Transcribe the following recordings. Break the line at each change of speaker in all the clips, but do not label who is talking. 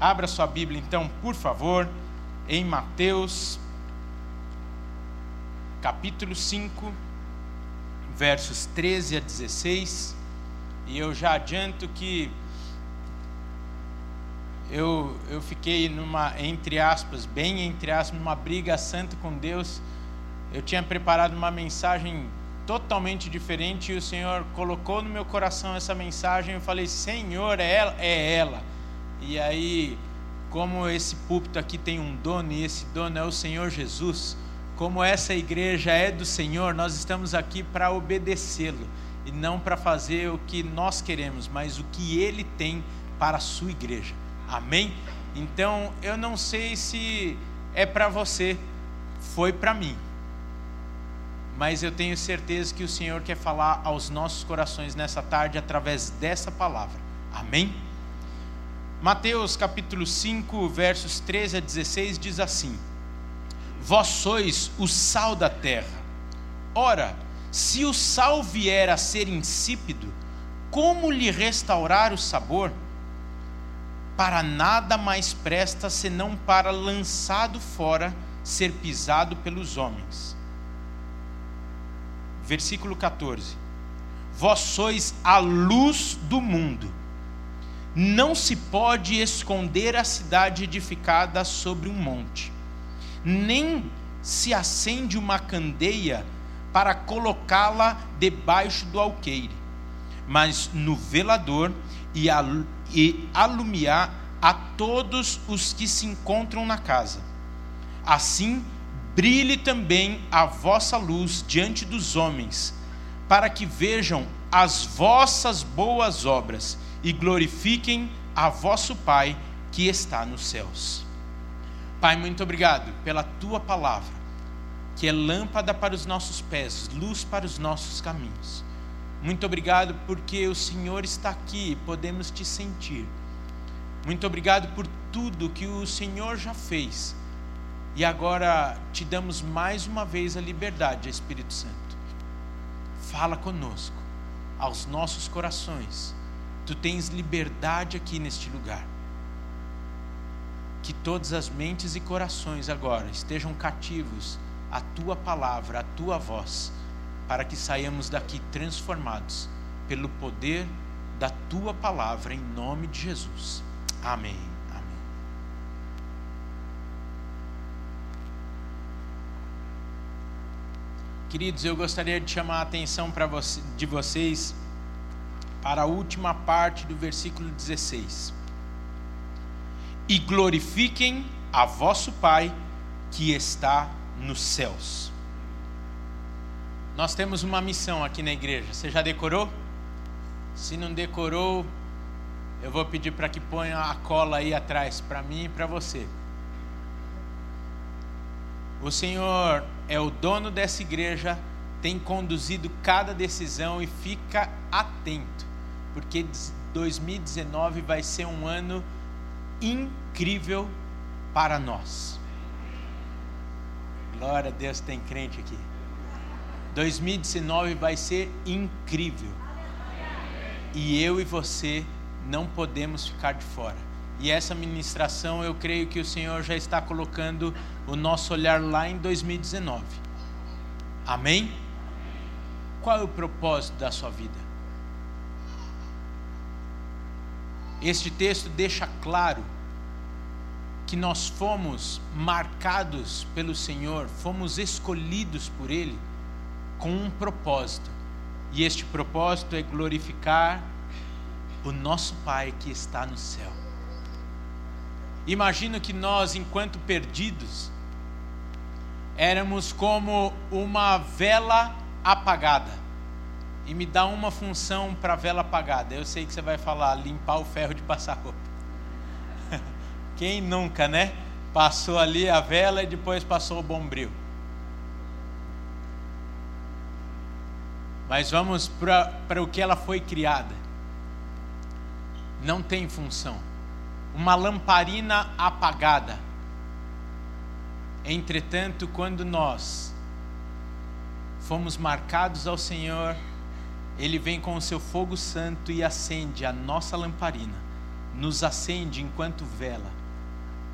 Abra sua Bíblia então, por favor, em Mateus, capítulo 5, versos 13 a 16. E eu já adianto que eu, eu fiquei numa, entre aspas, bem entre aspas, numa briga santa com Deus. Eu tinha preparado uma mensagem totalmente diferente e o Senhor colocou no meu coração essa mensagem. Eu falei, Senhor, é ela, é ela. E aí, como esse púlpito aqui tem um dono e esse dono é o Senhor Jesus, como essa igreja é do Senhor, nós estamos aqui para obedecê-lo e não para fazer o que nós queremos, mas o que ele tem para a sua igreja. Amém? Então, eu não sei se é para você, foi para mim. Mas eu tenho certeza que o Senhor quer falar aos nossos corações nessa tarde através dessa palavra. Amém? Mateus capítulo 5, versos 13 a 16 diz assim: Vós sois o sal da terra. Ora, se o sal vier a ser insípido, como lhe restaurar o sabor? para nada mais presta senão para lançado fora ser pisado pelos homens. Versículo 14: Vós sois a luz do mundo. Não se pode esconder a cidade edificada sobre um monte, nem se acende uma candeia para colocá-la debaixo do alqueire, mas no velador e, al, e alumiar a todos os que se encontram na casa. Assim, brilhe também a vossa luz diante dos homens, para que vejam as vossas boas obras e glorifiquem a vosso Pai que está nos céus. Pai, muito obrigado pela tua palavra, que é lâmpada para os nossos pés, luz para os nossos caminhos. Muito obrigado porque o Senhor está aqui e podemos te sentir. Muito obrigado por tudo que o Senhor já fez. E agora te damos mais uma vez a liberdade, Espírito Santo. Fala conosco, aos nossos corações. Tu tens liberdade aqui neste lugar. Que todas as mentes e corações agora estejam cativos à tua palavra, à tua voz para que saiamos daqui transformados pelo poder da tua palavra, em nome de Jesus. Amém. Queridos, eu gostaria de chamar a atenção para de vocês para a última parte do versículo 16. E glorifiquem a vosso Pai que está nos céus. Nós temos uma missão aqui na igreja. Você já decorou? Se não decorou, eu vou pedir para que ponha a cola aí atrás para mim e para você. O Senhor é o dono dessa igreja, tem conduzido cada decisão e fica atento, porque 2019 vai ser um ano incrível para nós. Glória a Deus, tem crente aqui. 2019 vai ser incrível. E eu e você não podemos ficar de fora. E essa ministração eu creio que o Senhor já está colocando o nosso olhar lá em 2019. Amém? Qual é o propósito da sua vida? Este texto deixa claro que nós fomos marcados pelo Senhor, fomos escolhidos por Ele com um propósito. E este propósito é glorificar o nosso Pai que está no céu. Imagino que nós, enquanto perdidos, éramos como uma vela apagada. E me dá uma função para vela apagada. Eu sei que você vai falar limpar o ferro de passar roupa. Quem nunca, né? Passou ali a vela e depois passou o bombril. Mas vamos para o que ela foi criada. Não tem função. Uma lamparina apagada. Entretanto, quando nós fomos marcados ao Senhor, Ele vem com o seu fogo santo e acende a nossa lamparina. nos acende enquanto vela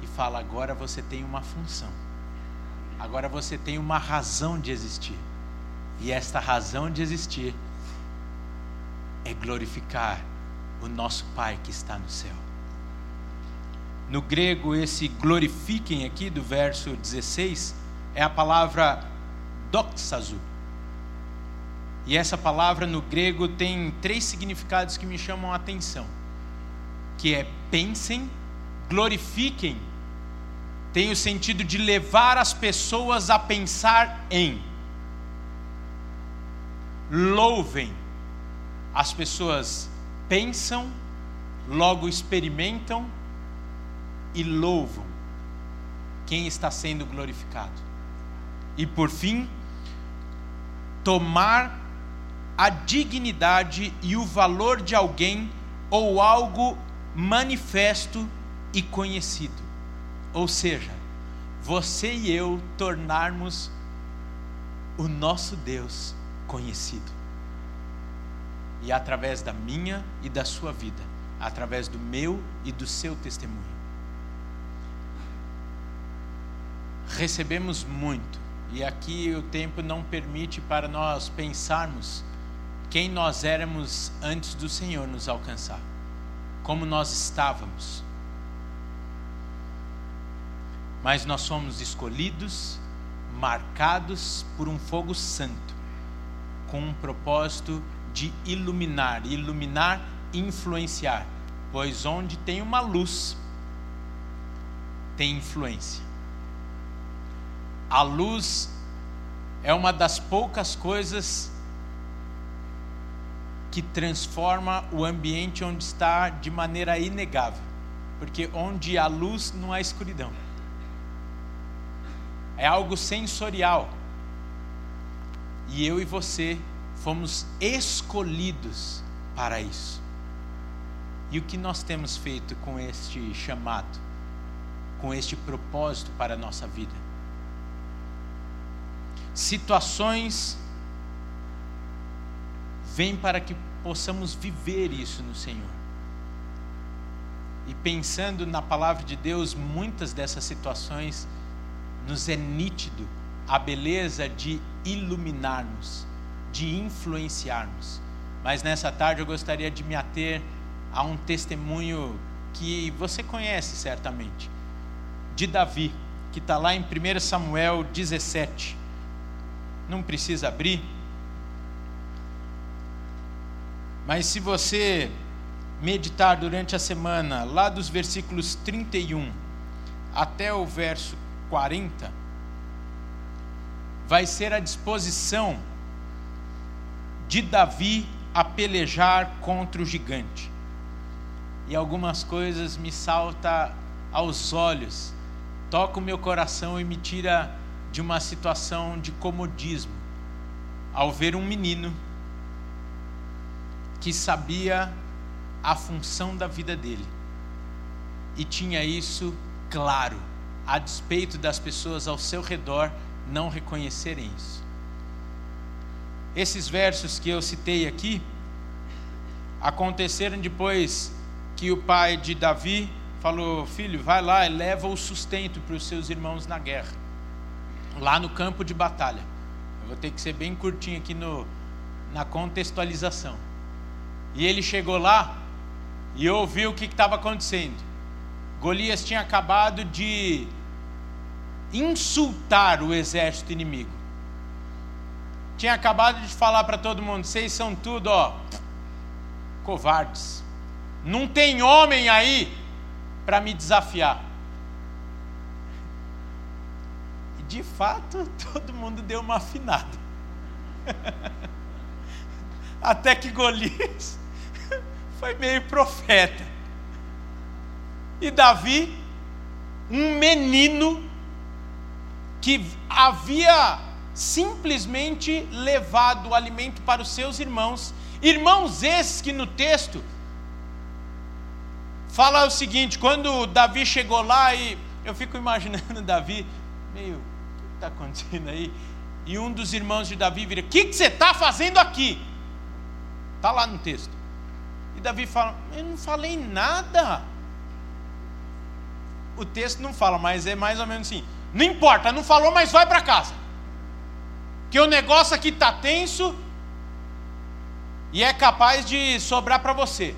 e fala: agora você tem uma função, agora você tem uma razão de existir, e esta razão de existir é glorificar o nosso Pai que está no céu. No grego, esse glorifiquem aqui do verso 16 é a palavra doxazo. E essa palavra no grego tem três significados que me chamam a atenção, que é pensem, glorifiquem, tem o sentido de levar as pessoas a pensar em. Louvem, as pessoas pensam, logo experimentam e louvam quem está sendo glorificado. E por fim, tomar a dignidade e o valor de alguém ou algo manifesto e conhecido. Ou seja, você e eu tornarmos o nosso Deus conhecido. E através da minha e da sua vida, através do meu e do seu testemunho. Recebemos muito, e aqui o tempo não permite para nós pensarmos quem nós éramos antes do Senhor nos alcançar, como nós estávamos. Mas nós somos escolhidos, marcados por um fogo santo, com um propósito de iluminar, iluminar, influenciar, pois onde tem uma luz, tem influência. A luz é uma das poucas coisas que transforma o ambiente onde está de maneira inegável, porque onde há luz não há escuridão. É algo sensorial. E eu e você fomos escolhidos para isso. E o que nós temos feito com este chamado, com este propósito para a nossa vida? Situações vêm para que possamos viver isso no Senhor. E pensando na palavra de Deus, muitas dessas situações nos é nítido a beleza de iluminarmos, de influenciarmos. Mas nessa tarde eu gostaria de me ater a um testemunho que você conhece certamente, de Davi, que está lá em 1 Samuel 17. Não precisa abrir Mas se você meditar durante a semana, lá dos versículos 31 até o verso 40, vai ser a disposição de Davi a pelejar contra o gigante. E algumas coisas me saltam aos olhos, toca o meu coração e me tira de uma situação de comodismo ao ver um menino que sabia a função da vida dele e tinha isso claro, a despeito das pessoas ao seu redor não reconhecerem isso. Esses versos que eu citei aqui aconteceram depois que o pai de Davi falou: Filho, vai lá e leva o sustento para os seus irmãos na guerra, lá no campo de batalha. Eu vou ter que ser bem curtinho aqui no, na contextualização. E ele chegou lá e ouviu o que estava acontecendo. Golias tinha acabado de insultar o exército inimigo. Tinha acabado de falar para todo mundo: vocês são tudo, ó, covardes. Não tem homem aí para me desafiar. E de fato, todo mundo deu uma afinada. Até que Golias foi meio profeta. E Davi, um menino que havia simplesmente levado o alimento para os seus irmãos, irmãos esses que no texto fala o seguinte: quando Davi chegou lá, e eu fico imaginando Davi, meio, o que está acontecendo aí? E um dos irmãos de Davi vira: O que, que você está fazendo aqui? Está lá no texto. E Davi fala: Eu não falei nada. o texto não fala, mas é mais ou menos assim: não importa, não falou, mas vai para casa. Que o negócio aqui está tenso e é capaz de sobrar para você.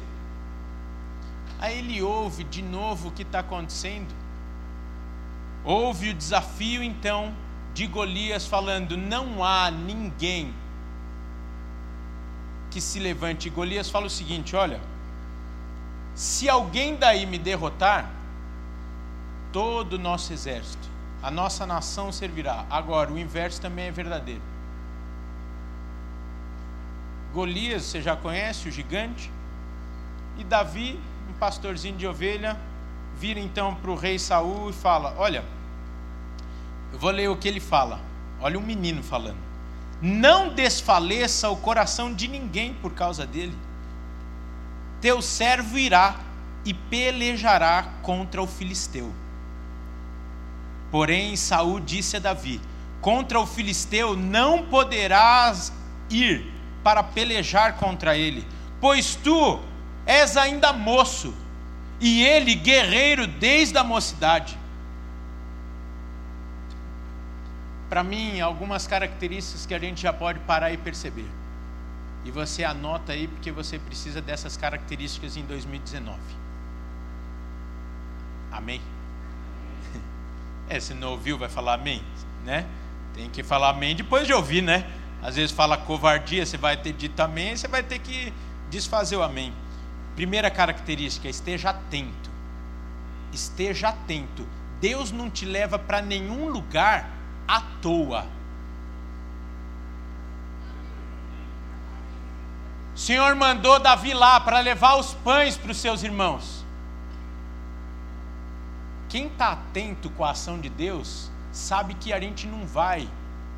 Aí ele ouve de novo o que está acontecendo. Ouve o desafio então de Golias falando: Não há ninguém que se levante. E Golias fala o seguinte: Olha, se alguém daí me derrotar, todo o nosso exército, a nossa nação servirá. Agora, o inverso também é verdadeiro. Golias, você já conhece o gigante? E Davi, um pastorzinho de ovelha, vira então para o rei Saul e fala: Olha, eu vou ler o que ele fala. Olha um menino falando. Não desfaleça o coração de ninguém por causa dele. Teu servo irá e pelejará contra o filisteu. Porém, Saul disse a Davi: Contra o filisteu não poderás ir para pelejar contra ele, pois tu és ainda moço e ele guerreiro desde a mocidade. Para mim, algumas características que a gente já pode parar e perceber. E você anota aí porque você precisa dessas características em 2019. Amém? É, se não ouviu, vai falar amém, né? Tem que falar amém depois de ouvir, né? Às vezes fala covardia, você vai ter dito amém, você vai ter que desfazer o amém. Primeira característica, esteja atento. Esteja atento. Deus não te leva para nenhum lugar à toa. O Senhor mandou Davi lá para levar os pães para os seus irmãos. Quem está atento com a ação de Deus, sabe que a gente não vai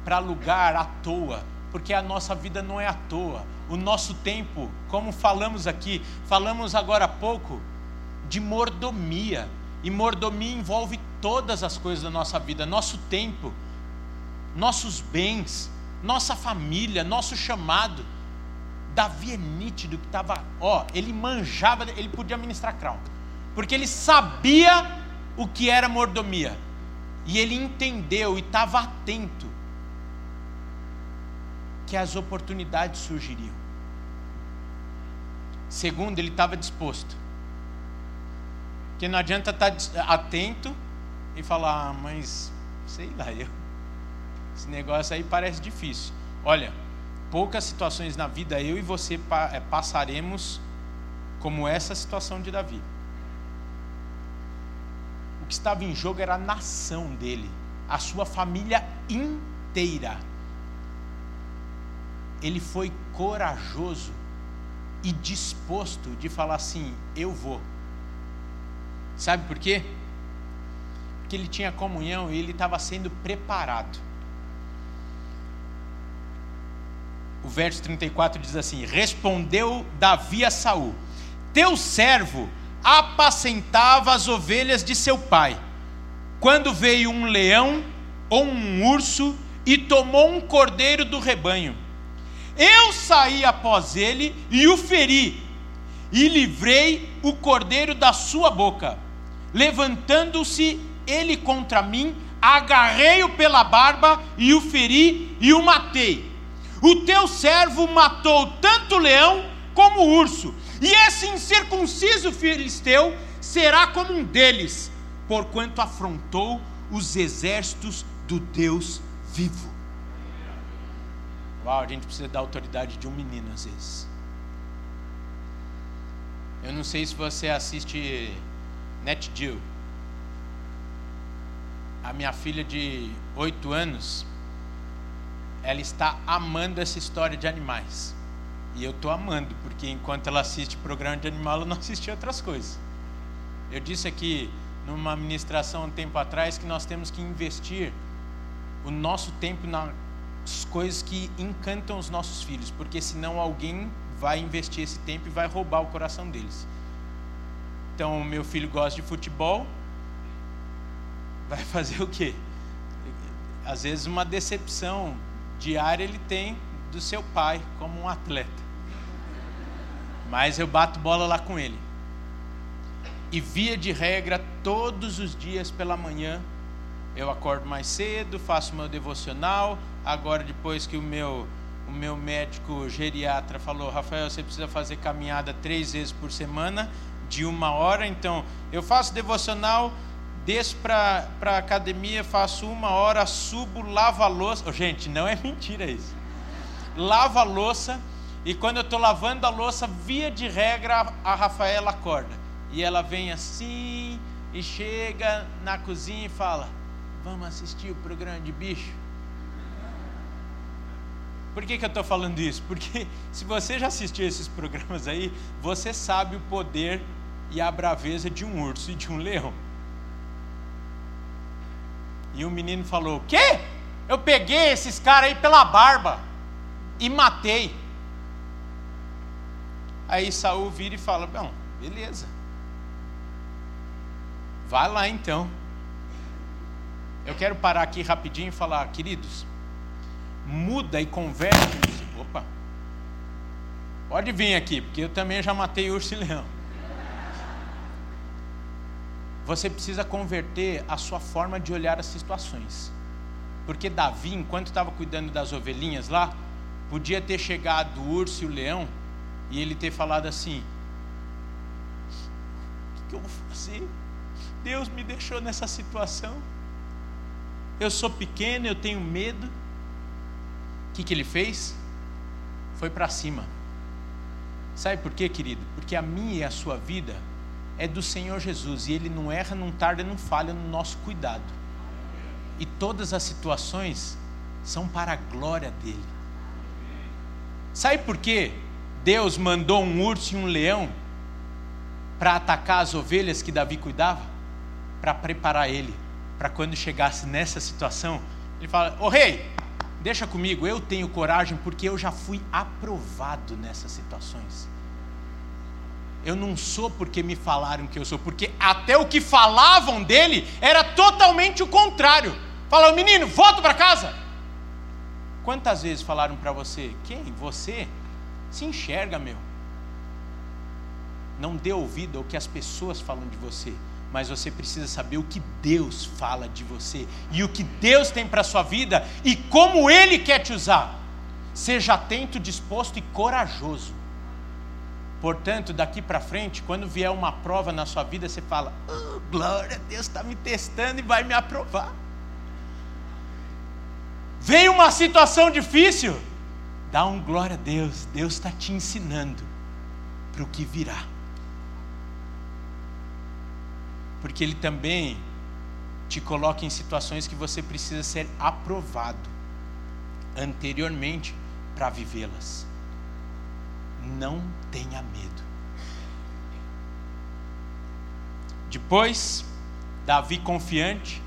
para lugar à toa, porque a nossa vida não é à toa. O nosso tempo, como falamos aqui, falamos agora há pouco de mordomia. E mordomia envolve todas as coisas da nossa vida, nosso tempo, nossos bens, nossa família, nosso chamado. Davi é nítido que estava, ó, ele manjava, ele podia ministrar crown, porque ele sabia o que era mordomia, e ele entendeu e estava atento que as oportunidades surgiriam. Segundo, ele estava disposto. Porque não adianta estar tá atento e falar, ah, mas sei lá, eu esse negócio aí parece difícil. Olha, poucas situações na vida eu e você é, passaremos como essa situação de Davi. O que estava em jogo era a nação dele, a sua família inteira. Ele foi corajoso e disposto de falar assim: Eu vou. Sabe por quê? Porque ele tinha comunhão e ele estava sendo preparado. O verso 34 diz assim: Respondeu Davi a Saul: Teu servo apacentava as ovelhas de seu pai. Quando veio um leão ou um urso e tomou um cordeiro do rebanho. Eu saí após ele e o feri, e livrei o cordeiro da sua boca. Levantando-se ele contra mim, agarrei-o pela barba e o feri e o matei. O teu servo matou tanto o leão como o urso, e esse incircunciso filisteu será como um deles, porquanto afrontou os exércitos do Deus vivo. Uau, a gente precisa da autoridade de um menino às vezes. Eu não sei se você assiste NetGeo. A minha filha de 8 anos, ela está amando essa história de animais. E eu estou amando, porque enquanto ela assiste programa de animal, ela não assiste outras coisas. Eu disse aqui numa ministração um tempo atrás que nós temos que investir o nosso tempo nas coisas que encantam os nossos filhos, porque senão alguém vai investir esse tempo e vai roubar o coração deles. Então, meu filho gosta de futebol, vai fazer o quê? Às vezes uma decepção diária ele tem do seu pai como um atleta. Mas eu bato bola lá com ele. E via de regra, todos os dias pela manhã, eu acordo mais cedo, faço meu devocional. Agora, depois que o meu, o meu médico geriatra falou, Rafael, você precisa fazer caminhada três vezes por semana, de uma hora. Então, eu faço devocional, desço para a academia, faço uma hora, subo, lavo a louça. Oh, gente, não é mentira isso. Lavo a louça, e quando eu estou lavando a louça, via de regra, a Rafaela acorda. E ela vem assim, e chega na cozinha e fala: Vamos assistir o programa de bicho? Por que, que eu estou falando isso? Porque se você já assistiu esses programas aí, você sabe o poder e a braveza de um urso e de um leão. E o menino falou: O quê? Eu peguei esses caras aí pela barba e matei. Aí Saul vira e fala: Bom, beleza. Vai lá então. Eu quero parar aqui rapidinho e falar, queridos, muda e converte. Opa, pode vir aqui, porque eu também já matei urso e leão. Você precisa converter a sua forma de olhar as situações. Porque Davi, enquanto estava cuidando das ovelhinhas lá, podia ter chegado o urso e o leão e ele ter falado assim: O que eu vou fazer? Deus me deixou nessa situação. Eu sou pequeno, eu tenho medo. O que, que ele fez? Foi para cima. Sabe por quê, querido? Porque a minha e a sua vida é do Senhor Jesus e Ele não erra, não tarda, não falha no nosso cuidado. E todas as situações são para a glória dele. Sabe por quê? Deus mandou um urso e um leão para atacar as ovelhas que Davi cuidava? para preparar ele, para quando chegasse nessa situação, ele fala: Ô oh, rei, deixa comigo, eu tenho coragem porque eu já fui aprovado nessas situações. Eu não sou porque me falaram que eu sou, porque até o que falavam dele era totalmente o contrário. Falaram, menino, volta para casa. Quantas vezes falaram para você? Quem? Você? Se enxerga, meu. Não dê ouvido ao que as pessoas falam de você mas você precisa saber o que Deus fala de você e o que Deus tem para a sua vida e como Ele quer te usar. Seja atento, disposto e corajoso. Portanto, daqui para frente, quando vier uma prova na sua vida, você fala: oh, Glória, Deus está me testando e vai me aprovar. Vem uma situação difícil, dá um glória a Deus, Deus está te ensinando para o que virá. porque ele também te coloca em situações que você precisa ser aprovado anteriormente para vivê-las. Não tenha medo. Depois, Davi confiante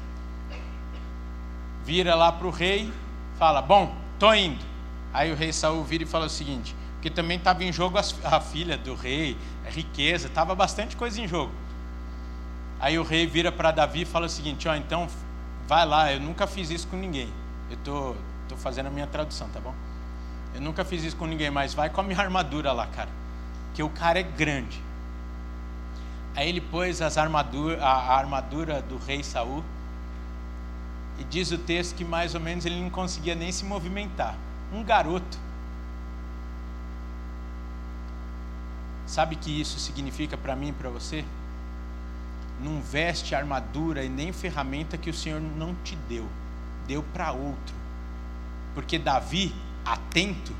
vira lá para o rei, fala: Bom, tô indo. Aí o rei Saul vira e fala o seguinte: porque também estava em jogo a filha do rei, a riqueza, estava bastante coisa em jogo. Aí o rei vira para Davi e fala o seguinte: ó, então vai lá, eu nunca fiz isso com ninguém. Eu tô, tô fazendo a minha tradução, tá bom? Eu nunca fiz isso com ninguém, mas vai com a minha armadura lá, cara. Que o cara é grande. Aí ele pôs as armadura, a, a armadura do rei Saul. E diz o texto que mais ou menos ele não conseguia nem se movimentar. Um garoto. Sabe que isso significa para mim e para você? não veste armadura e nem ferramenta que o Senhor não te deu, deu para outro. Porque Davi, atento,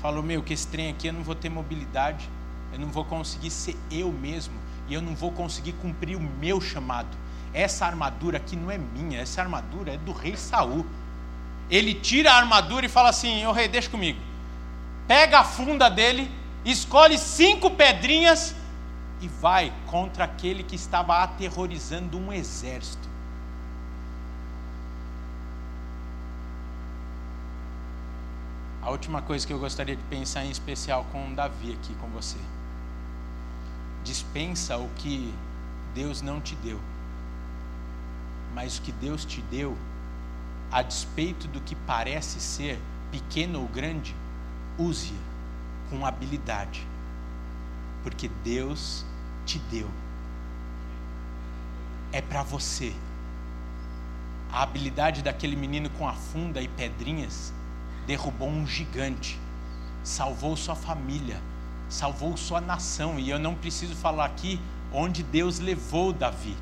falou: Meu, que esse trem aqui eu não vou ter mobilidade, eu não vou conseguir ser eu mesmo, e eu não vou conseguir cumprir o meu chamado. Essa armadura aqui não é minha, essa armadura é do rei Saul. Ele tira a armadura e fala assim: Ô rei, deixa comigo. Pega a funda dele, escolhe cinco pedrinhas e vai contra aquele que estava aterrorizando um exército. A última coisa que eu gostaria de pensar em especial com Davi aqui com você. Dispensa o que Deus não te deu. Mas o que Deus te deu, a despeito do que parece ser pequeno ou grande, use-a com habilidade. Porque Deus te deu. é para você. A habilidade daquele menino com a funda e pedrinhas derrubou um gigante, salvou sua família, salvou sua nação. E eu não preciso falar aqui onde Deus levou Davi.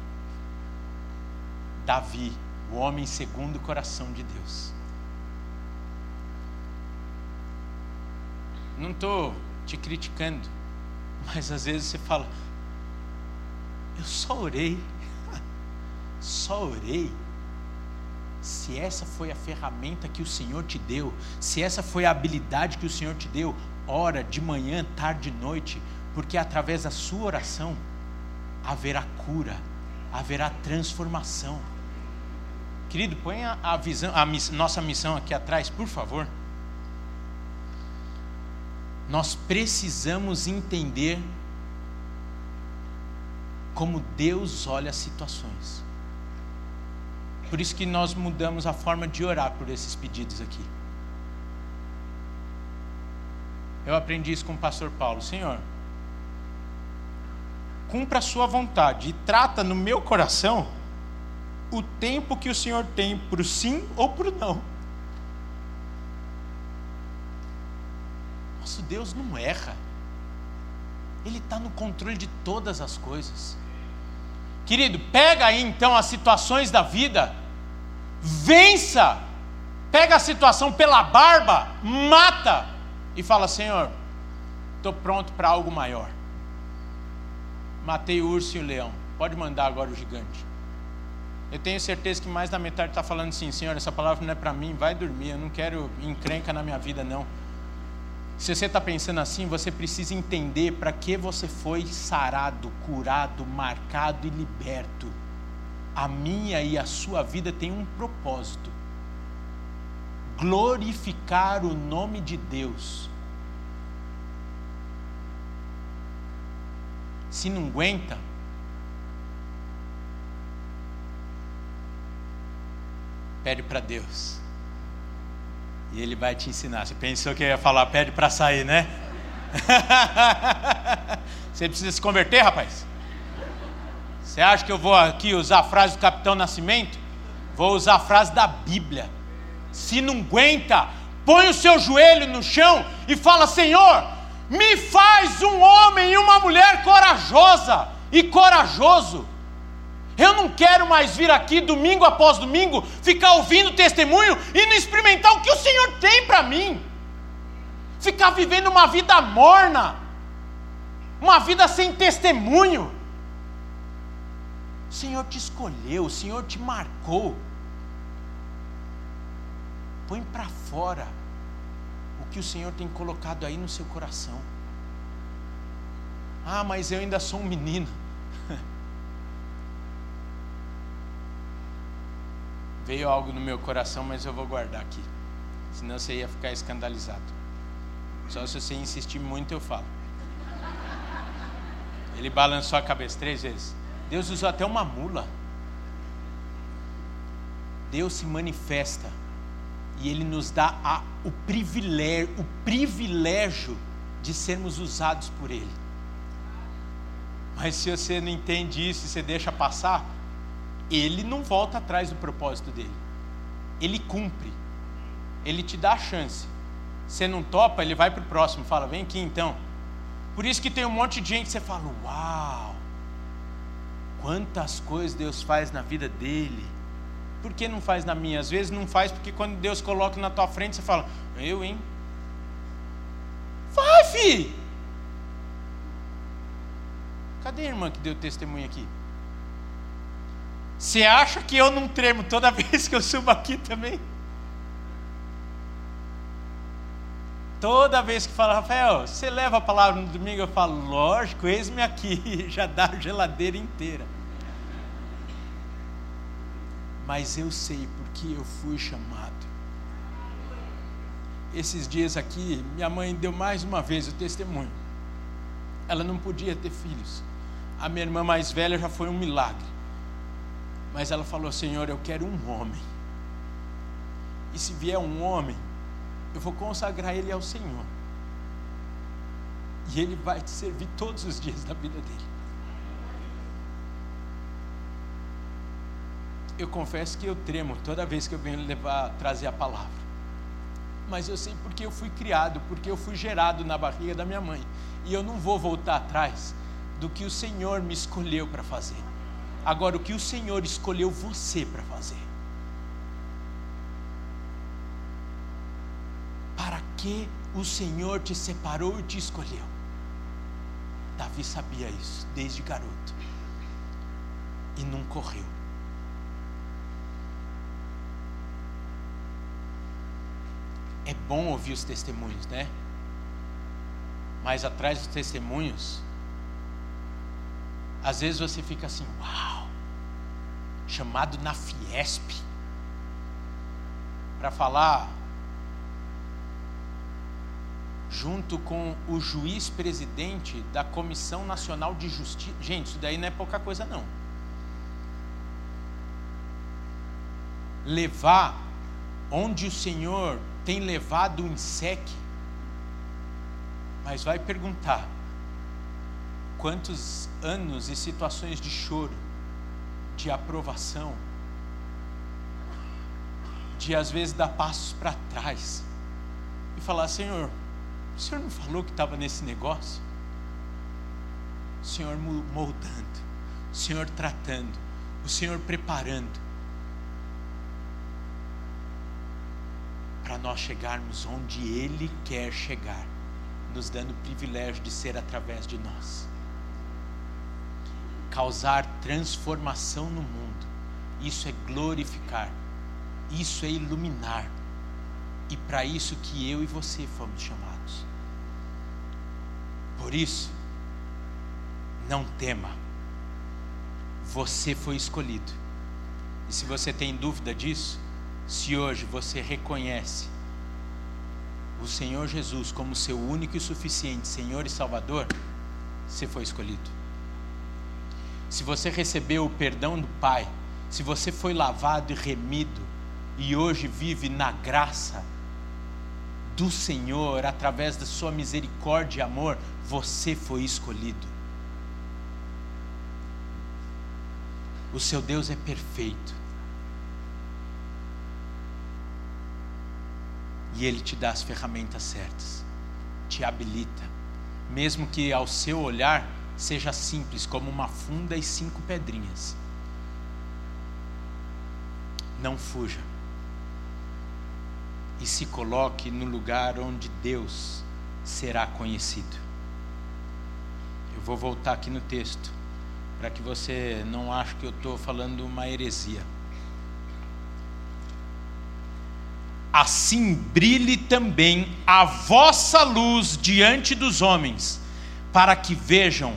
Davi, o homem segundo o coração de Deus. Não estou te criticando, mas às vezes você fala, eu só orei, só orei. Se essa foi a ferramenta que o Senhor te deu, se essa foi a habilidade que o Senhor te deu, ora de manhã, tarde e noite, porque através da sua oração haverá cura, haverá transformação. Querido, põe a, a visão, a miss, nossa missão aqui atrás, por favor. Nós precisamos entender como Deus olha as situações. Por isso que nós mudamos a forma de orar por esses pedidos aqui. Eu aprendi isso com o pastor Paulo. Senhor, cumpra a sua vontade e trata no meu coração o tempo que o Senhor tem para o sim ou para o não. Nosso Deus não erra. Ele está no controle de todas as coisas. Querido, pega aí então as situações da vida, vença, pega a situação pela barba, mata e fala: Senhor, estou pronto para algo maior. Matei o urso e o leão, pode mandar agora o gigante. Eu tenho certeza que mais da metade está falando assim: Senhor, essa palavra não é para mim, vai dormir, eu não quero encrenca na minha vida, não. Se você está pensando assim, você precisa entender para que você foi sarado, curado, marcado e liberto. A minha e a sua vida tem um propósito: glorificar o nome de Deus. Se não aguenta, pede para Deus. E Ele vai te ensinar. Você pensou que eu ia falar, pede para sair, né? Você precisa se converter, rapaz? Você acha que eu vou aqui usar a frase do Capitão Nascimento? Vou usar a frase da Bíblia. Se não aguenta, põe o seu joelho no chão e fala: Senhor, me faz um homem e uma mulher corajosa e corajoso eu não quero mais vir aqui domingo após domingo, ficar ouvindo testemunho e não experimentar o que o Senhor tem para mim. Ficar vivendo uma vida morna, uma vida sem testemunho. O Senhor te escolheu, o Senhor te marcou. Põe para fora o que o Senhor tem colocado aí no seu coração. Ah, mas eu ainda sou um menino. Veio algo no meu coração, mas eu vou guardar aqui. Senão você ia ficar escandalizado. Só se você insistir muito, eu falo. Ele balançou a cabeça três vezes. Deus usou até uma mula. Deus se manifesta e Ele nos dá a, o privilégio, o privilégio de sermos usados por Ele. Mas se você não entende isso e você deixa passar, ele não volta atrás do propósito dele. Ele cumpre. Ele te dá a chance. Você não topa, ele vai para o próximo, fala, vem aqui então. Por isso que tem um monte de gente que você fala, uau, quantas coisas Deus faz na vida dele. Por que não faz na minha? Às vezes não faz porque quando Deus coloca na tua frente, você fala, eu, hein? Vai, filho! Cadê a irmã que deu testemunho aqui? Você acha que eu não tremo toda vez que eu subo aqui também? Toda vez que fala, Rafael, você leva a palavra no domingo, eu falo, lógico, eis-me aqui, já dá a geladeira inteira. Mas eu sei porque eu fui chamado. Esses dias aqui, minha mãe deu mais uma vez o testemunho. Ela não podia ter filhos. A minha irmã mais velha já foi um milagre. Mas ela falou: Senhor, eu quero um homem. E se vier um homem, eu vou consagrar ele ao Senhor. E ele vai te servir todos os dias da vida dele. Eu confesso que eu tremo toda vez que eu venho levar, trazer a palavra. Mas eu sei porque eu fui criado, porque eu fui gerado na barriga da minha mãe. E eu não vou voltar atrás do que o Senhor me escolheu para fazer. Agora, o que o Senhor escolheu você para fazer? Para que o Senhor te separou e te escolheu? Davi sabia isso desde garoto e não correu. É bom ouvir os testemunhos, né? Mas atrás dos testemunhos, às vezes você fica assim, uau, chamado na Fiesp para falar junto com o juiz presidente da Comissão Nacional de Justiça. Gente, isso daí não é pouca coisa não. Levar onde o Senhor tem levado o INSEC, mas vai perguntar quantos anos e situações de choro, de aprovação, de às vezes dar passos para trás e falar: Senhor, o Senhor não falou que estava nesse negócio? O Senhor moldando, o Senhor tratando, o Senhor preparando para nós chegarmos onde Ele quer chegar, nos dando o privilégio de ser através de nós. Causar transformação no mundo, isso é glorificar, isso é iluminar, e para isso que eu e você fomos chamados. Por isso, não tema, você foi escolhido, e se você tem dúvida disso, se hoje você reconhece o Senhor Jesus como seu único e suficiente Senhor e Salvador, você foi escolhido. Se você recebeu o perdão do Pai, se você foi lavado e remido e hoje vive na graça do Senhor através da sua misericórdia e amor, você foi escolhido. O seu Deus é perfeito. E Ele te dá as ferramentas certas, te habilita, mesmo que ao seu olhar seja simples, como uma funda e cinco pedrinhas. Não fuja e se coloque no lugar onde Deus será conhecido. Eu vou voltar aqui no texto, para que você não ache que eu estou falando uma heresia. Assim brilhe também a vossa luz diante dos homens, para que vejam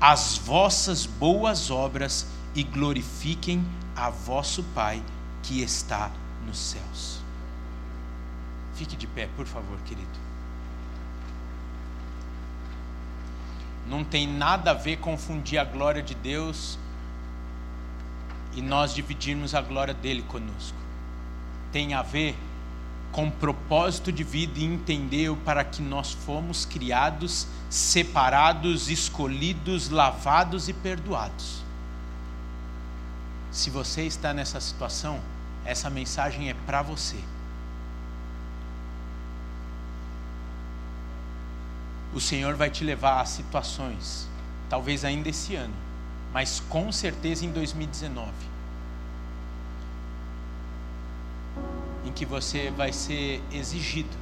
as vossas boas obras e glorifiquem a vosso Pai que está nos céus. Fique de pé, por favor, querido. Não tem nada a ver confundir a glória de Deus e nós dividirmos a glória dele conosco. Tem a ver com propósito de vida e entendeu para que nós fomos criados, separados, escolhidos, lavados e perdoados. Se você está nessa situação, essa mensagem é para você. O Senhor vai te levar a situações, talvez ainda esse ano, mas com certeza em 2019 em que você vai ser exigido.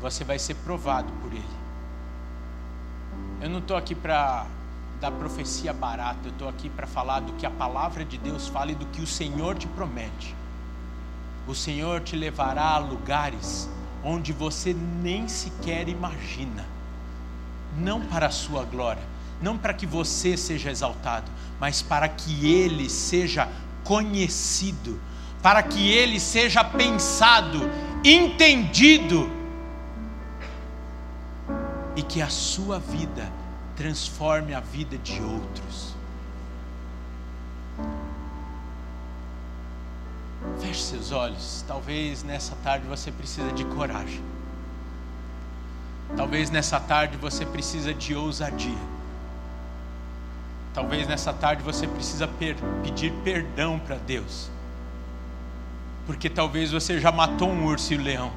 Você vai ser provado por Ele. Eu não estou aqui para dar profecia barata, eu estou aqui para falar do que a palavra de Deus fala e do que o Senhor te promete. O Senhor te levará a lugares onde você nem sequer imagina, não para a sua glória, não para que você seja exaltado, mas para que Ele seja conhecido, para que ele seja pensado, entendido e que a sua vida transforme a vida de outros. Feche seus olhos. Talvez nessa tarde você precisa de coragem. Talvez nessa tarde você precisa de ousadia. Talvez nessa tarde você precisa per pedir perdão para Deus. Porque talvez você já matou um urso e um leão.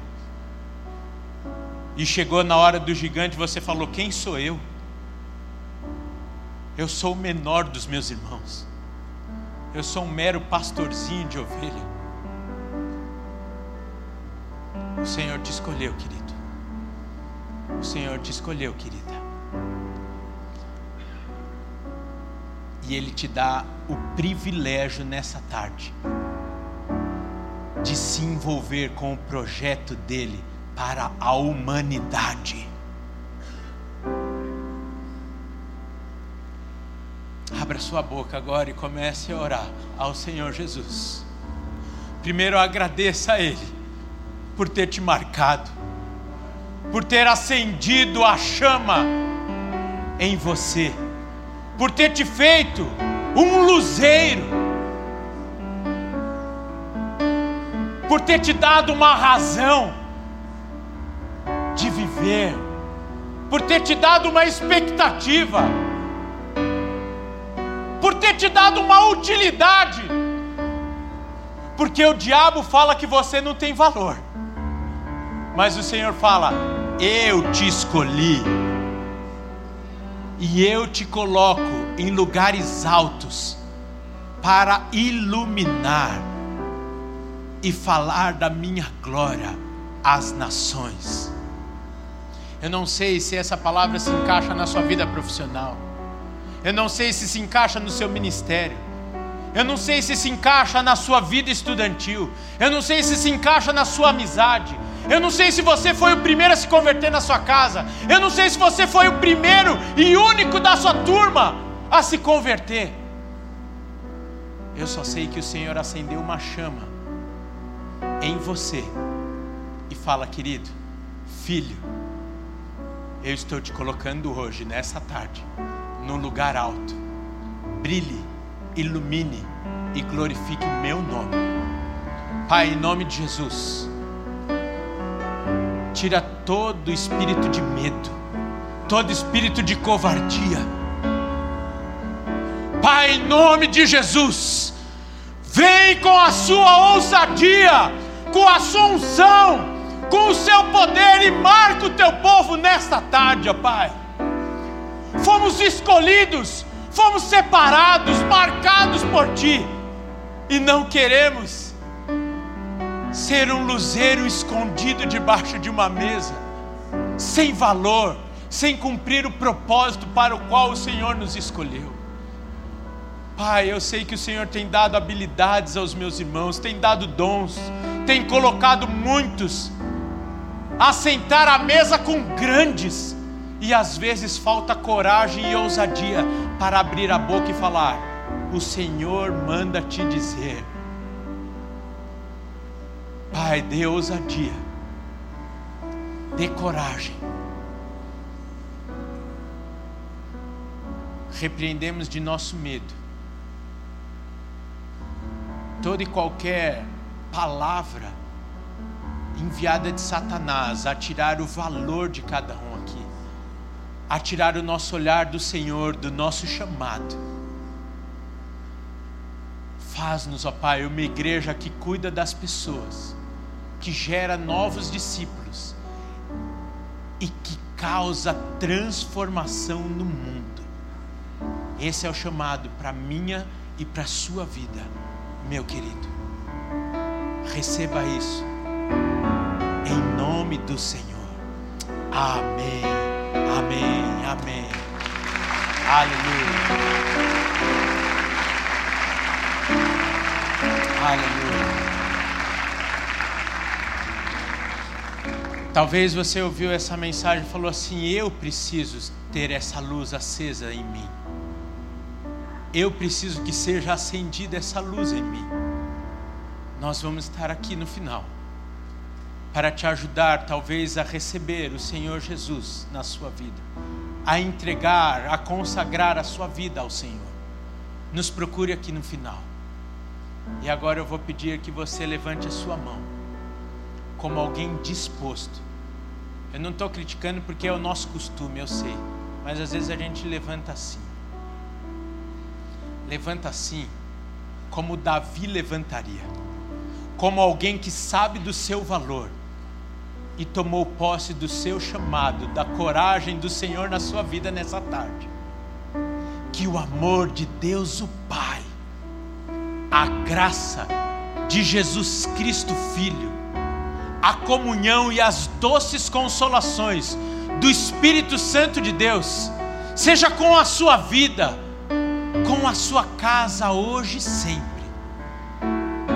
E chegou na hora do gigante, você falou: "Quem sou eu?" Eu sou o menor dos meus irmãos. Eu sou um mero pastorzinho de ovelha. O Senhor te escolheu, querido. O Senhor te escolheu, querida. E Ele te dá o privilégio nessa tarde de se envolver com o projeto dele para a humanidade. Abra sua boca agora e comece a orar ao Senhor Jesus. Primeiro agradeça a Ele por ter te marcado, por ter acendido a chama em você, por ter te feito um luzeiro, por ter te dado uma razão de viver, por ter te dado uma expectativa, por ter te dado uma utilidade, porque o diabo fala que você não tem valor. Mas o Senhor fala: Eu te escolhi, e eu te coloco em lugares altos para iluminar e falar da minha glória às nações. Eu não sei se essa palavra se encaixa na sua vida profissional. Eu não sei se se encaixa no seu ministério. Eu não sei se se encaixa na sua vida estudantil. Eu não sei se se encaixa na sua amizade. Eu não sei se você foi o primeiro a se converter na sua casa. Eu não sei se você foi o primeiro e único da sua turma a se converter. Eu só sei que o Senhor acendeu uma chama em você e fala, querido, filho, eu estou te colocando hoje, nessa tarde, num lugar alto. Brilhe, ilumine e glorifique meu nome. Pai, em nome de Jesus tira todo espírito de medo, todo espírito de covardia. Pai, em nome de Jesus, vem com a sua ousadia, com a sua unção, com o seu poder e marca o teu povo nesta tarde, Pai. Fomos escolhidos, fomos separados, marcados por Ti, e não queremos ser um luzeiro escondido debaixo de uma mesa, sem valor, sem cumprir o propósito para o qual o Senhor nos escolheu. Pai, eu sei que o Senhor tem dado habilidades aos meus irmãos, tem dado dons, tem colocado muitos a sentar à mesa com grandes, e às vezes falta coragem e ousadia para abrir a boca e falar: O Senhor manda te dizer Pai, dê ousadia, dê coragem. Repreendemos de nosso medo toda e qualquer palavra enviada de Satanás a tirar o valor de cada um aqui, a tirar o nosso olhar do Senhor, do nosso chamado. Faz-nos, ó Pai, uma igreja que cuida das pessoas que gera novos discípulos e que causa transformação no mundo. Esse é o chamado para minha e para sua vida, meu querido. Receba isso em nome do Senhor. Amém. Amém. Amém. Aleluia. Aleluia. Talvez você ouviu essa mensagem e falou assim: eu preciso ter essa luz acesa em mim. Eu preciso que seja acendida essa luz em mim. Nós vamos estar aqui no final para te ajudar, talvez, a receber o Senhor Jesus na sua vida, a entregar, a consagrar a sua vida ao Senhor. Nos procure aqui no final. E agora eu vou pedir que você levante a sua mão como alguém disposto. Eu não estou criticando porque é o nosso costume, eu sei. Mas às vezes a gente levanta assim. levanta assim, como Davi levantaria, como alguém que sabe do seu valor e tomou posse do seu chamado, da coragem do Senhor na sua vida nessa tarde. Que o amor de Deus, o Pai, a graça de Jesus Cristo, Filho, a comunhão e as doces consolações do Espírito Santo de Deus, seja com a sua vida, com a sua casa hoje e sempre.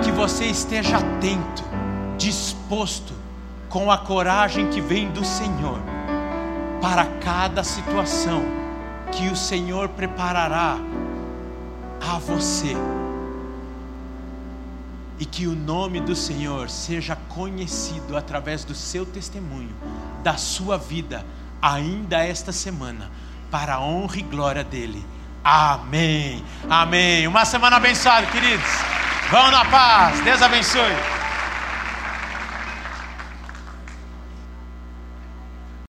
Que você esteja atento, disposto, com a coragem que vem do Senhor, para cada situação que o Senhor preparará a você. E que o nome do Senhor seja conhecido através do seu testemunho, da sua vida, ainda esta semana, para a honra e glória dEle. Amém. Amém. Uma semana abençoada, queridos. Vão na paz. Deus abençoe.